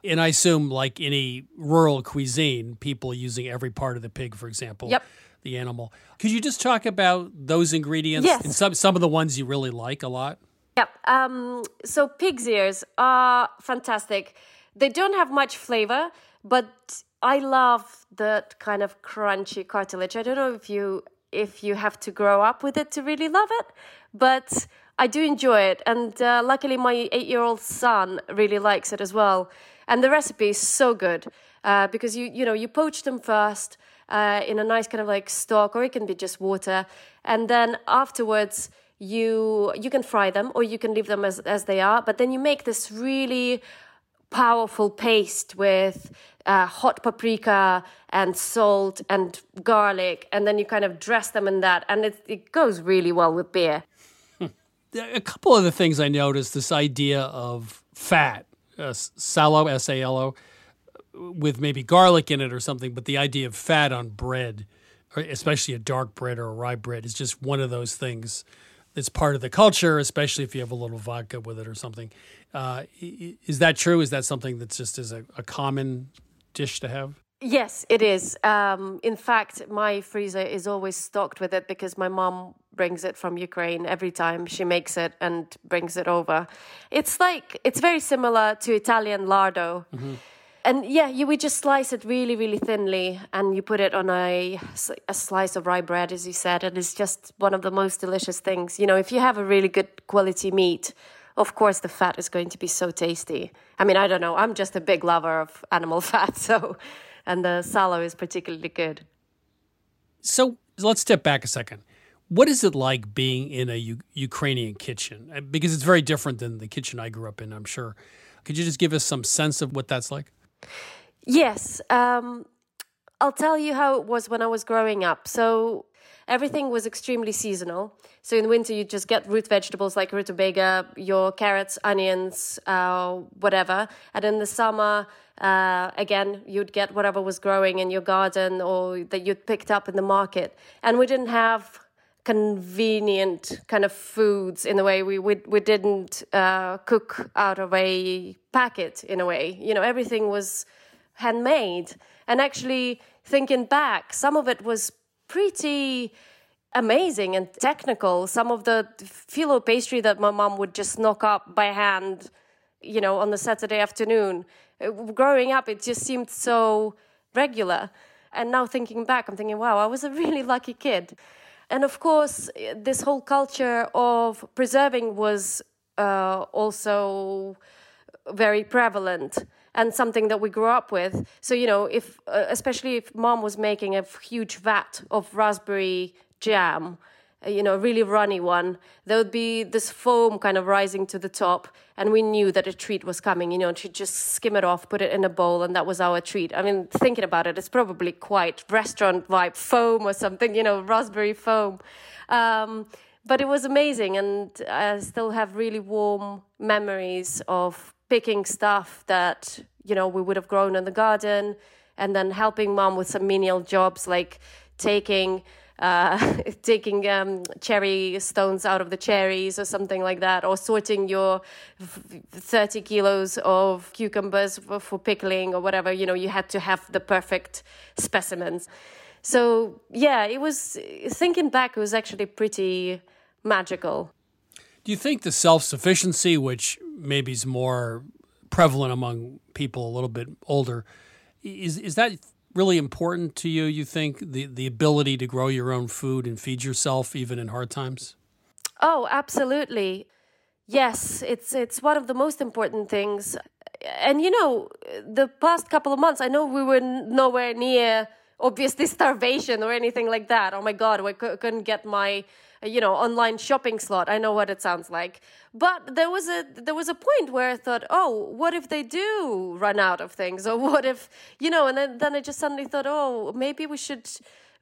and i assume like any rural cuisine people using every part of the pig for example yep. The animal. Could you just talk about those ingredients yes. and some, some of the ones you really like a lot? Yep. Um, so pig's ears are fantastic. They don't have much flavor but i love that kind of crunchy cartilage. I don't know if you if you have to grow up with it to really love it but I do enjoy it, and uh, luckily my eight-year-old son really likes it as well. And the recipe is so good uh, because you you know you poach them first uh, in a nice kind of like stock, or it can be just water, and then afterwards you you can fry them or you can leave them as as they are. But then you make this really powerful paste with uh, hot paprika and salt and garlic, and then you kind of dress them in that, and it, it goes really well with beer. A couple of the things I noticed this idea of fat, uh, salo, S A L O, with maybe garlic in it or something, but the idea of fat on bread, especially a dark bread or a rye bread, is just one of those things that's part of the culture, especially if you have a little vodka with it or something. Uh, is that true? Is that something that's just as a, a common dish to have? Yes, it is. Um, in fact, my freezer is always stocked with it because my mom brings it from Ukraine every time she makes it and brings it over. It's like it's very similar to Italian lardo. Mm-hmm. And yeah, you would just slice it really, really thinly, and you put it on a, a slice of rye bread, as you said, and it's just one of the most delicious things. You know, if you have a really good quality meat, of course the fat is going to be so tasty. I mean, I don't know, I'm just a big lover of animal fat, so and the salo is particularly good. So let's step back a second. What is it like being in a U- Ukrainian kitchen? Uh, because it's very different than the kitchen I grew up in, I'm sure. Could you just give us some sense of what that's like? Yes. Um, I'll tell you how it was when I was growing up. So everything was extremely seasonal. So in winter, you just get root vegetables like rutabaga, your carrots, onions, uh, whatever. And in the summer, uh, again, you'd get whatever was growing in your garden or that you'd picked up in the market. And we didn't have convenient kind of foods in a way. We we, we didn't uh, cook out of a packet in a way. You know, everything was handmade. And actually, thinking back, some of it was pretty amazing and technical. Some of the phyllo pastry that my mom would just knock up by hand, you know, on the Saturday afternoon. Uh, growing up, it just seemed so regular. And now thinking back, I'm thinking, wow, I was a really lucky kid. And of course, this whole culture of preserving was uh, also very prevalent and something that we grew up with. So, you know, if uh, especially if mom was making a huge vat of raspberry jam, you know, really runny one, there would be this foam kind of rising to the top, and we knew that a treat was coming. You know, to just skim it off, put it in a bowl, and that was our treat. I mean, thinking about it, it's probably quite restaurant vibe foam or something, you know, raspberry foam. Um, but it was amazing, and I still have really warm memories of picking stuff that you know we would have grown in the garden, and then helping mom with some menial jobs like taking uh, taking um, cherry stones out of the cherries or something like that, or sorting your 30 kilos of cucumbers for, for pickling or whatever. You know, you had to have the perfect specimens. So, yeah, it was, thinking back, it was actually pretty magical. Do you think the self sufficiency, which maybe is more prevalent among people a little bit older, is, is that really important to you, you think, the, the ability to grow your own food and feed yourself even in hard times? Oh, absolutely. Yes, it's it's one of the most important things. And you know, the past couple of months, I know we were nowhere near obviously starvation or anything like that. Oh my god, we couldn't get my you know online shopping slot i know what it sounds like but there was a there was a point where i thought oh what if they do run out of things or what if you know and then, then i just suddenly thought oh maybe we should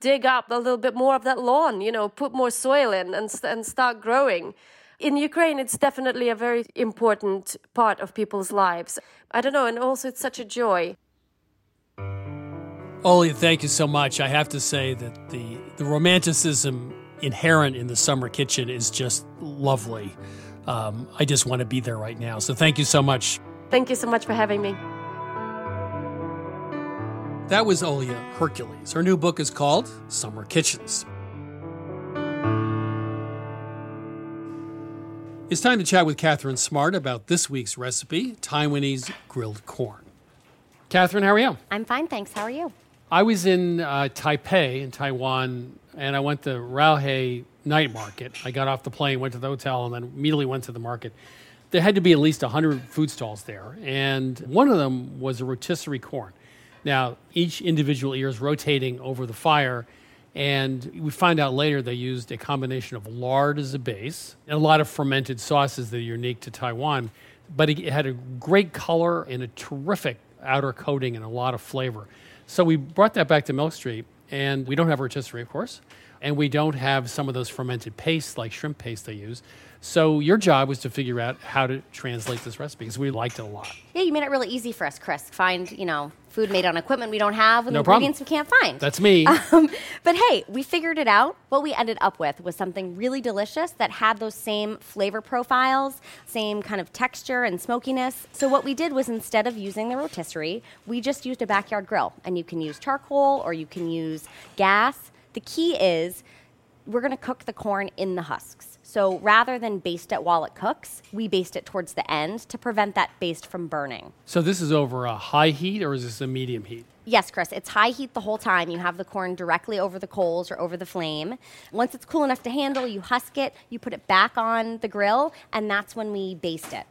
dig up a little bit more of that lawn you know put more soil in and, and start growing in Ukraine, it's definitely a very important part of people's lives. I don't know, and also it's such a joy. Oli, thank you so much. I have to say that the, the romanticism inherent in the summer kitchen is just lovely. Um, I just want to be there right now. So thank you so much. Thank you so much for having me. That was Olia Hercules. Her new book is called Summer Kitchens. It's time to chat with Catherine Smart about this week's recipe Taiwanese grilled corn. Catherine, how are you? I'm fine, thanks. How are you? I was in uh, Taipei in Taiwan and I went to Raohe night market. I got off the plane, went to the hotel, and then immediately went to the market. There had to be at least 100 food stalls there, and one of them was a rotisserie corn. Now, each individual ear is rotating over the fire, and we find out later they used a combination of lard as a base and a lot of fermented sauces that are unique to Taiwan. But it had a great color and a terrific outer coating and a lot of flavor. So we brought that back to Milk Street and we don't have rotisserie, of course, and we don't have some of those fermented pastes like shrimp paste they use. So your job was to figure out how to translate this recipe because we liked it a lot. Yeah, you made it really easy for us, Chris. Find you know food made on equipment we don't have with no ingredients problem. we can't find. That's me. Um, but hey, we figured it out. What we ended up with was something really delicious that had those same flavor profiles, same kind of texture and smokiness. So what we did was instead of using the rotisserie, we just used a backyard grill, and you can use charcoal or you can use gas. The key is we're going to cook the corn in the husks. So rather than baste it while it cooks, we baste it towards the end to prevent that baste from burning. So this is over a high heat or is this a medium heat? Yes, Chris, it's high heat the whole time. You have the corn directly over the coals or over the flame. Once it's cool enough to handle, you husk it, you put it back on the grill, and that's when we baste it.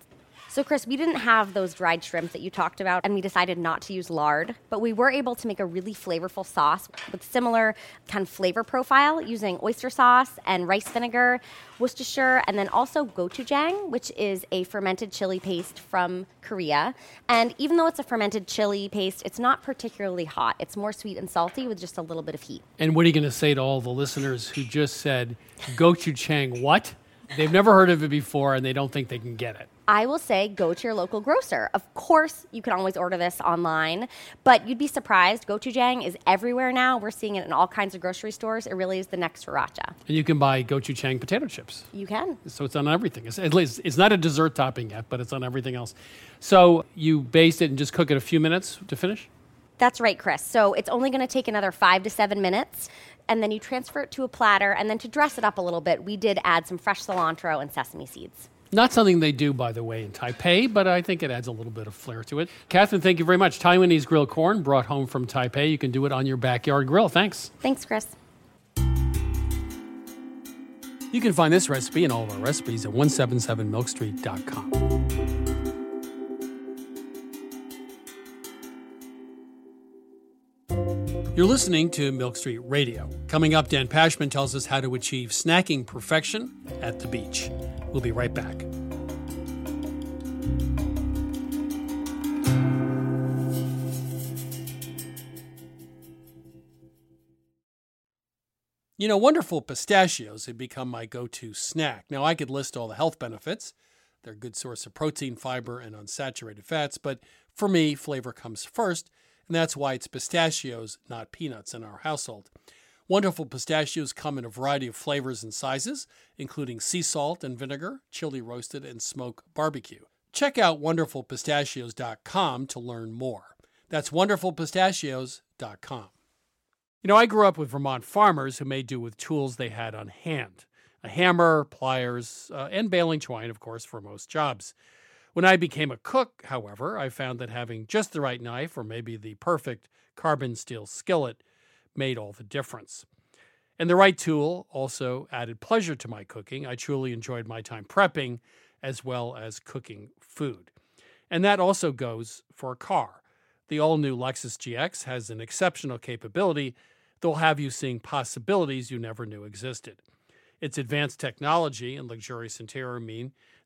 So, Chris, we didn't have those dried shrimp that you talked about, and we decided not to use lard, but we were able to make a really flavorful sauce with similar kind of flavor profile using oyster sauce and rice vinegar, Worcestershire, and then also gochujang, which is a fermented chili paste from Korea. And even though it's a fermented chili paste, it's not particularly hot. It's more sweet and salty with just a little bit of heat. And what are you going to say to all the listeners who just said gochujang what? They've never heard of it before and they don't think they can get it. I will say go to your local grocer. Of course, you can always order this online, but you'd be surprised. Gochujang is everywhere now. We're seeing it in all kinds of grocery stores. It really is the next sriracha. And you can buy gochujang potato chips. You can. So it's on everything. It's, at least it's not a dessert topping yet, but it's on everything else. So you baste it and just cook it a few minutes to finish? That's right, Chris. So it's only going to take another five to seven minutes. And then you transfer it to a platter. And then to dress it up a little bit, we did add some fresh cilantro and sesame seeds. Not something they do, by the way, in Taipei, but I think it adds a little bit of flair to it. Catherine, thank you very much. Taiwanese grilled corn brought home from Taipei. You can do it on your backyard grill. Thanks. Thanks, Chris. You can find this recipe and all of our recipes at 177milkstreet.com. You're listening to Milk Street Radio. Coming up, Dan Pashman tells us how to achieve snacking perfection at the beach. We'll be right back. You know, wonderful pistachios have become my go to snack. Now, I could list all the health benefits. They're a good source of protein, fiber, and unsaturated fats, but for me, flavor comes first, and that's why it's pistachios, not peanuts, in our household. Wonderful pistachios come in a variety of flavors and sizes, including sea salt and vinegar, chili roasted, and smoke barbecue. Check out wonderfulpistachios.com to learn more. That's wonderfulpistachios.com. You know, I grew up with Vermont farmers who made do with tools they had on hand a hammer, pliers, uh, and baling twine, of course, for most jobs. When I became a cook, however, I found that having just the right knife or maybe the perfect carbon steel skillet made all the difference. And the right tool also added pleasure to my cooking. I truly enjoyed my time prepping as well as cooking food. And that also goes for a car. The all new Lexus GX has an exceptional capability that will have you seeing possibilities you never knew existed. Its advanced technology and luxurious interior mean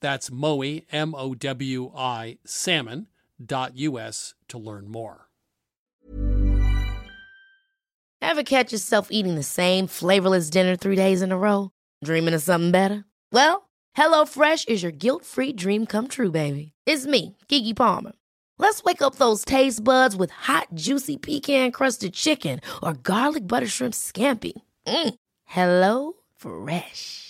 That's Mowi, M O W I, salmon.us to learn more. Ever catch yourself eating the same flavorless dinner three days in a row? Dreaming of something better? Well, HelloFresh is your guilt free dream come true, baby. It's me, Keke Palmer. Let's wake up those taste buds with hot, juicy pecan crusted chicken or garlic butter shrimp scampi. Mm. Hello Fresh.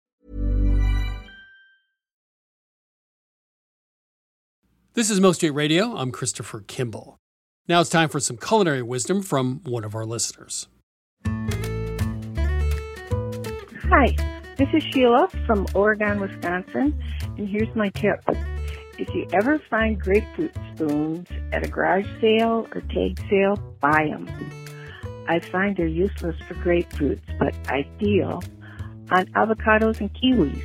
This is Milk Street Radio. I'm Christopher Kimball. Now it's time for some culinary wisdom from one of our listeners. Hi, This is Sheila from Oregon, Wisconsin, and here's my tip. If you ever find grapefruit spoons at a garage sale or tag sale, buy them. I find they're useless for grapefruits, but ideal on avocados and kiwis.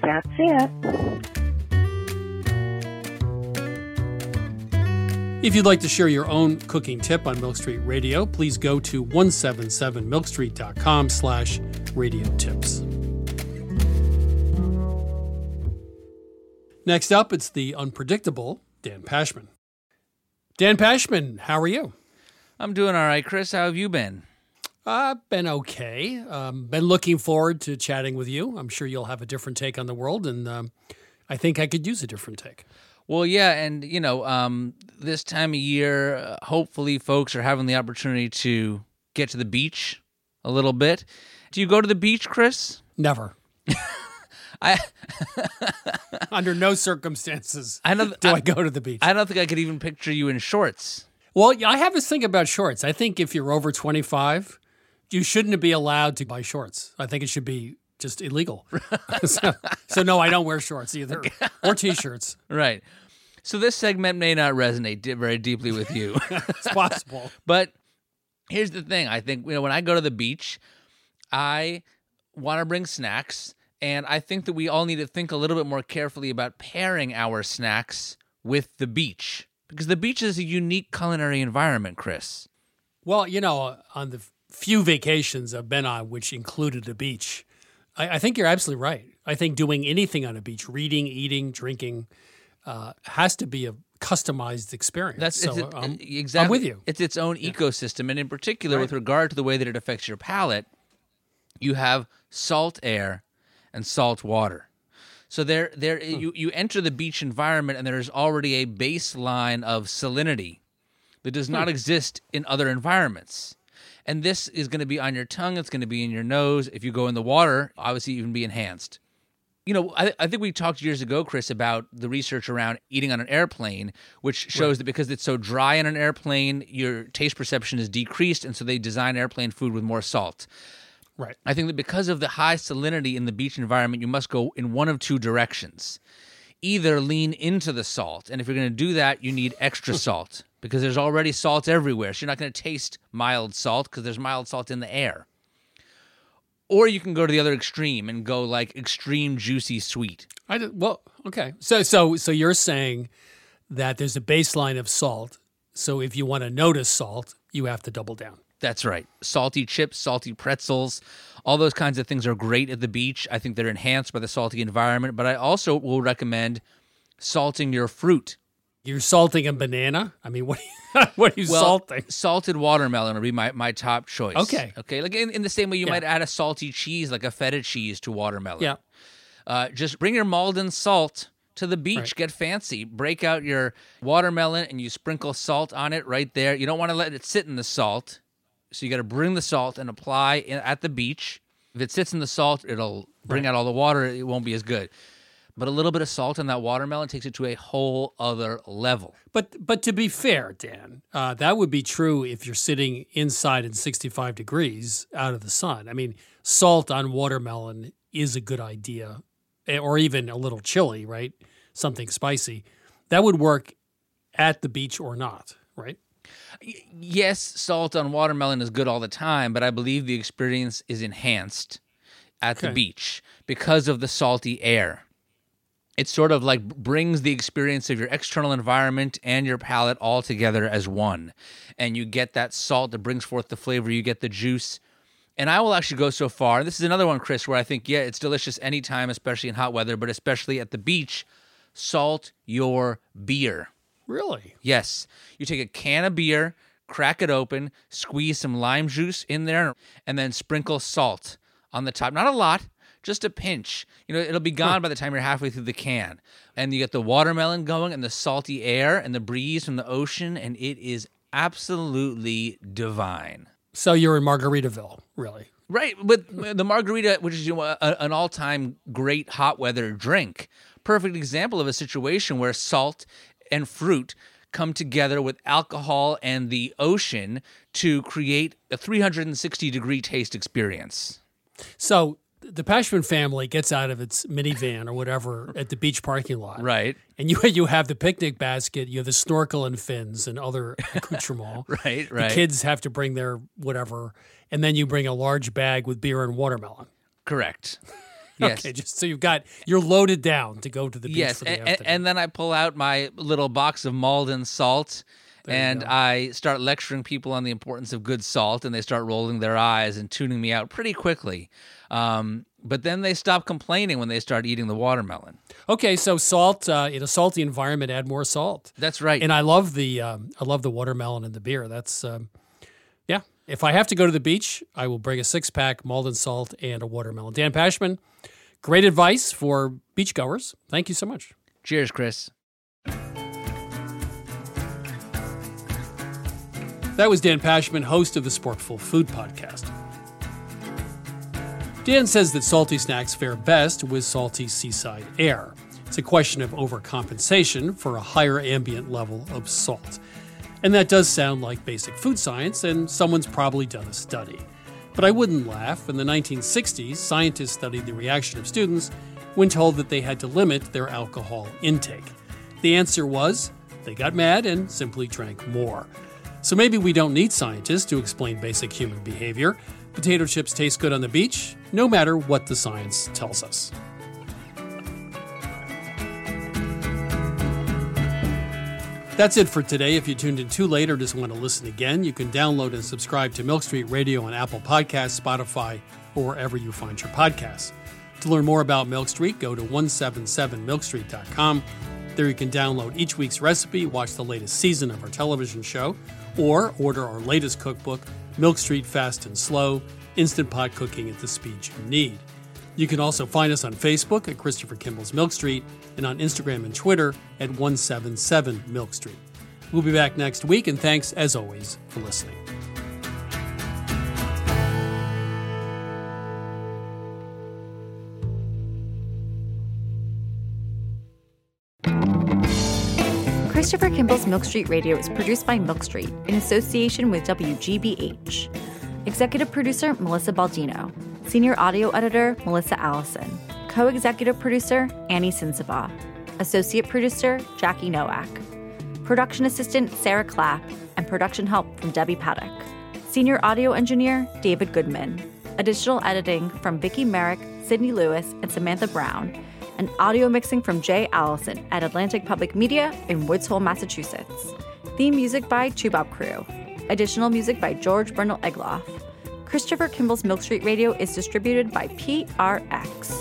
That's it. If you'd like to share your own cooking tip on Milk Street Radio, please go to 177milkstreet.com slash radio tips. Next up, it's the unpredictable Dan Pashman. Dan Pashman, how are you? I'm doing all right, Chris. How have you been? I've uh, been okay. Um, been looking forward to chatting with you. I'm sure you'll have a different take on the world, and um, I think I could use a different take. Well, yeah, and you know, um, this time of year, uh, hopefully, folks are having the opportunity to get to the beach a little bit. Do you go to the beach, Chris? Never. I under no circumstances I don't, do I, I, go to the beach. I don't think I could even picture you in shorts. Well, I have this thing about shorts. I think if you're over 25, you shouldn't be allowed to buy shorts. I think it should be just illegal. so, so, no, I don't wear shorts either, or t-shirts. Right. So this segment may not resonate very deeply with you. it's possible. but here's the thing: I think you know when I go to the beach, I want to bring snacks, and I think that we all need to think a little bit more carefully about pairing our snacks with the beach because the beach is a unique culinary environment, Chris. Well, you know, on the few vacations I've been on, which included the beach, I, I, think you're absolutely right. I think doing anything on a beach, reading, eating, drinking, uh, has to be a customized experience. That's so it, I'm, exactly. I'm with you. It's its own yeah. ecosystem, and in particular, right. with regard to the way that it affects your palate, you have salt air and salt water. So there, there, hmm. you you enter the beach environment, and there is already a baseline of salinity that does not hmm. exist in other environments and this is going to be on your tongue. It's going to be in your nose. If you go in the water, obviously even be enhanced. You know, I, I think we talked years ago, Chris, about the research around eating on an airplane, which shows right. that because it's so dry in an airplane, your taste perception is decreased, and so they design airplane food with more salt. Right. I think that because of the high salinity in the beach environment, you must go in one of two directions. Either lean into the salt, and if you're going to do that, you need extra salt because there's already salt everywhere. So you're not going to taste mild salt because there's mild salt in the air. Or you can go to the other extreme and go like extreme juicy sweet. I did, well, okay. So so so you're saying that there's a baseline of salt. So if you want to notice salt, you have to double down. That's right. Salty chips, salty pretzels, all those kinds of things are great at the beach. I think they're enhanced by the salty environment, but I also will recommend salting your fruit you're salting a banana? I mean, what are you, what are you well, salting? Salted watermelon would be my, my top choice. Okay. Okay. Like in, in the same way you Yeah. might add a salty cheese, like a feta cheese to watermelon. Yeah. Uh, just bring your Maldon salt to the beach. Right. Get fancy. Break out your watermelon and you sprinkle salt on it right there. You don't want to let it sit in the salt. So you got to bring the salt and apply in, at the beach. If it sits in the salt, it'll bring Right. out all the water. It won't be as good. But a little bit of salt in that watermelon takes it to a whole other level. But but to be fair, Dan, uh, that would be true if you're sitting inside in 65 degrees out of the sun. I mean, salt on watermelon is a good idea, eh, or even a little chili, right? Something spicy. That would work at the beach or not, right? Yes, salt on watermelon is good all the time, but I believe the experience is enhanced at the beach because of the salty air. It sort of like brings the experience of your external environment and your palate all together as one. And you get that salt that brings forth the flavor, you get the juice. And I will actually go so far. This is another one, Chris, where I think, yeah, it's delicious anytime, especially in hot weather, but especially at the beach. Salt your beer. Really? Yes. You take a can of beer, crack it open, squeeze some lime juice in there, and then sprinkle salt on the top. Not a lot, just a pinch. You know, it'll be gone by the time you're halfway through the can. And you get the watermelon going and the salty air and the breeze from the ocean, and it is absolutely divine. So you're in Margaritaville, really? Right, but the margarita, which is you know, a, an all-time great hot weather drink, perfect example of a situation where salt and fruit come together with alcohol and the ocean to create a 360 degree taste experience. So the Pashman family gets out of its minivan or whatever at the beach parking lot. Right. And you you have the picnic basket, you have the snorkel and fins and other accoutrements. Right, right. The kids have to bring their whatever, and then you bring a large bag with beer and watermelon. Correct. Yes. Okay, just so you've got you're loaded down to go to the beach yes, for the and, and, then I pull out my little box of Maldon salt. There and. I start lecturing people on the importance of good salt, and they start rolling their eyes and tuning me out pretty quickly. Um, but then they stop complaining when they start eating the watermelon. Okay, so salt uh, in a salty environment, add more salt. That's right. And I love the um, I love the watermelon and the beer. That's um. If I have to go to the beach, I will bring a six pack Maldon salt and a watermelon. Dan Pashman, great advice for beachgoers. Thank you so much. Cheers, Chris. That was Dan Pashman, host of the Sporkful Food Podcast. Dan says that salty snacks fare best with salty seaside air. It's a question of overcompensation for a higher ambient level of salt. And that does sound like basic food science, and someone's probably done a study. But I wouldn't laugh. In the 1960s, scientists studied the reaction of students when told that they had to limit their alcohol intake. The answer was they got mad and simply drank more. So maybe we don't need scientists to explain basic human behavior. Potato chips taste good on the beach, no matter what the science tells us. That's it for today. If you tuned in too late or just want to listen again, you can download and subscribe to Milk Street Radio on Apple Podcasts, Spotify, or wherever you find your podcasts. To learn more about Milk Street, go to 177milkstreet.com. There you can download each week's recipe, watch the latest season of our television show, or order our latest cookbook, Milk Street Fast and Slow Instant Pot Cooking at the Speed You Need. You can also find us on Facebook at Christopher Kimball's Milk Street and on Instagram and Twitter at 177 Milk Street. We'll be back next week, and thanks as always for listening. Christopher Kimball's Milk Street Radio is produced by Milk Street in association with WGBH. Executive producer Melissa Baldino. Senior audio editor Melissa Allison. Co executive producer Annie Sensabaugh. Associate producer Jackie Nowak. Production assistant Sarah Clapp. And production help from Debbie Paddock. Senior audio engineer David Goodman. Additional editing from Vicki Merrick, Sydney Lewis, and Samantha Broun. And audio mixing from Jay Allison at Atlantic Public Media in Woods Hole, Massachusetts. Theme music by Toubab Krewe. Additional music by George Brandl Egloff. Christopher Kimball's Milk Street Radio is distributed by PRX.